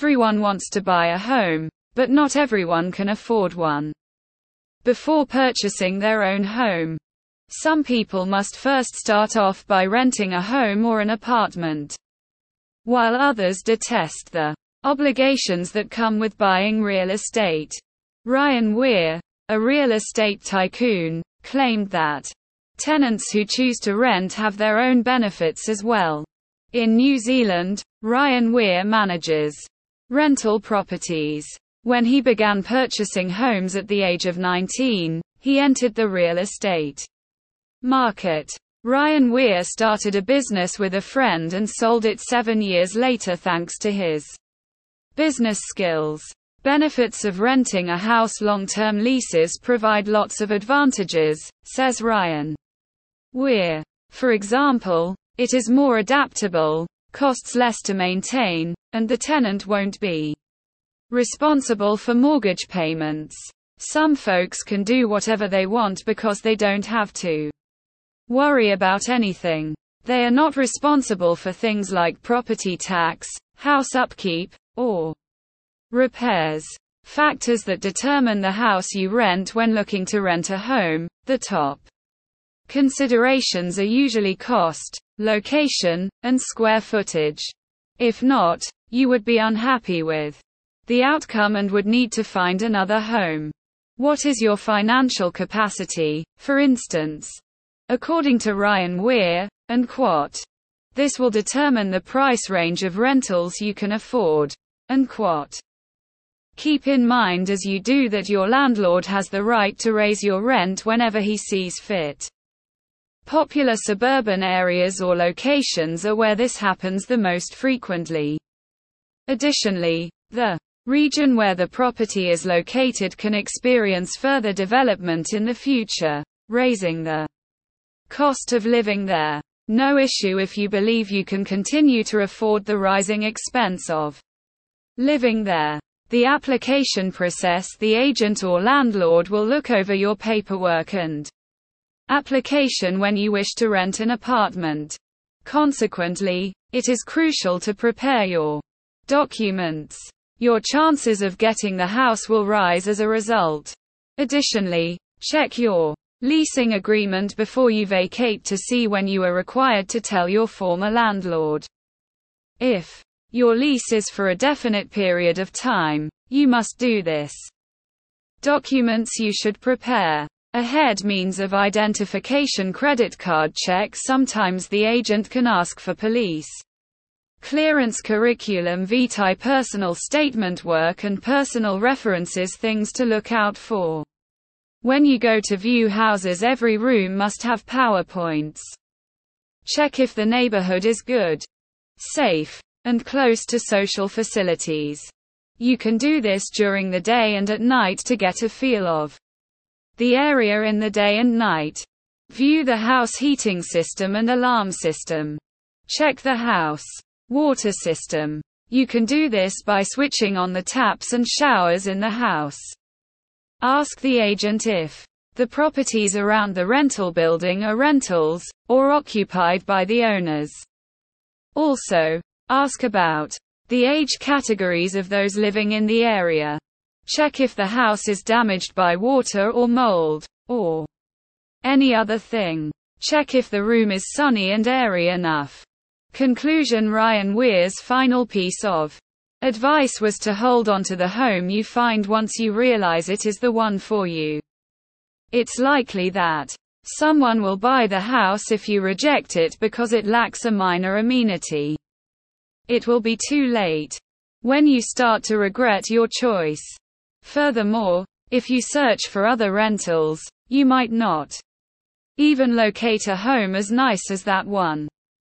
Everyone wants to buy a home, but not everyone can afford one. Before purchasing their own home, some people must first start off by renting a home or an apartment, while others detest the obligations that come with buying real estate. Ryan Weir, a real estate tycoon, claimed that tenants who choose to rent have their own benefits as well. In New Zealand, Ryan Weir manages rental properties. When he began purchasing homes at the age of 19, he entered the real estate market. Ryan Weir started a business with a friend and sold it seven years later thanks to his business skills. Benefits of renting a house long-term leases provide lots of advantages, says Ryan Weir. For example, it is more adaptable, costs less to maintain, and the tenant won't be responsible for mortgage payments. Some folks can do whatever they want because they don't have to worry about anything. They are not responsible for things like property tax, house upkeep, or repairs. Factors that determine the house you rent when looking to rent a home. The top considerations are usually cost, location, and square footage. If not, you would be unhappy with the outcome and would need to find another home. What is your financial capacity, for instance? According to Ryan Weir, and quote, this will determine the price range of rentals you can afford, and quote. Keep in mind as you do that your landlord has the right to raise your rent whenever he sees fit. Popular suburban areas or locations are where this happens the most frequently. Additionally, the region where the property is located can experience further development in the future, raising the Cost of living there. No issue if you believe you can continue to afford the rising expense of living there. The application process The agent or landlord will look over your paperwork and application when you wish to rent an apartment. Consequently, it is crucial to prepare your documents. Your chances of getting the house will rise as a result. Additionally, check your leasing agreement before you vacate to see when you are required to tell your former landlord. If your lease is for a definite period of time, you must do this. Documents you should prepare. Ahead means of identification credit card checks sometimes the agent can ask for police. Clearance curriculum vitae personal statement work and personal references things to look out for. When you go to view houses every room must have PowerPoints. Check if the neighborhood is good, safe, and close to social facilities. You can do this during the day and at night to get a feel of the area in the day and night. View the house heating system and alarm system. Check the house water system. You can do this by switching on the taps and showers in the house. Ask the agent if the properties around the rental building are rentals, or occupied by the owners. Also, ask about the age categories of those living in the area. Check if the house is damaged by water or mold, or any other thing. Check if the room is sunny and airy enough. Conclusion Ryan Weir's final piece of Advice was to hold on to the home you find once you realize it is the one for you. It's likely that someone will buy the house if you reject it because it lacks a minor amenity. It will be too late when you start to regret your choice. Furthermore, if you search for other rentals, you might not even locate a home as nice as that one.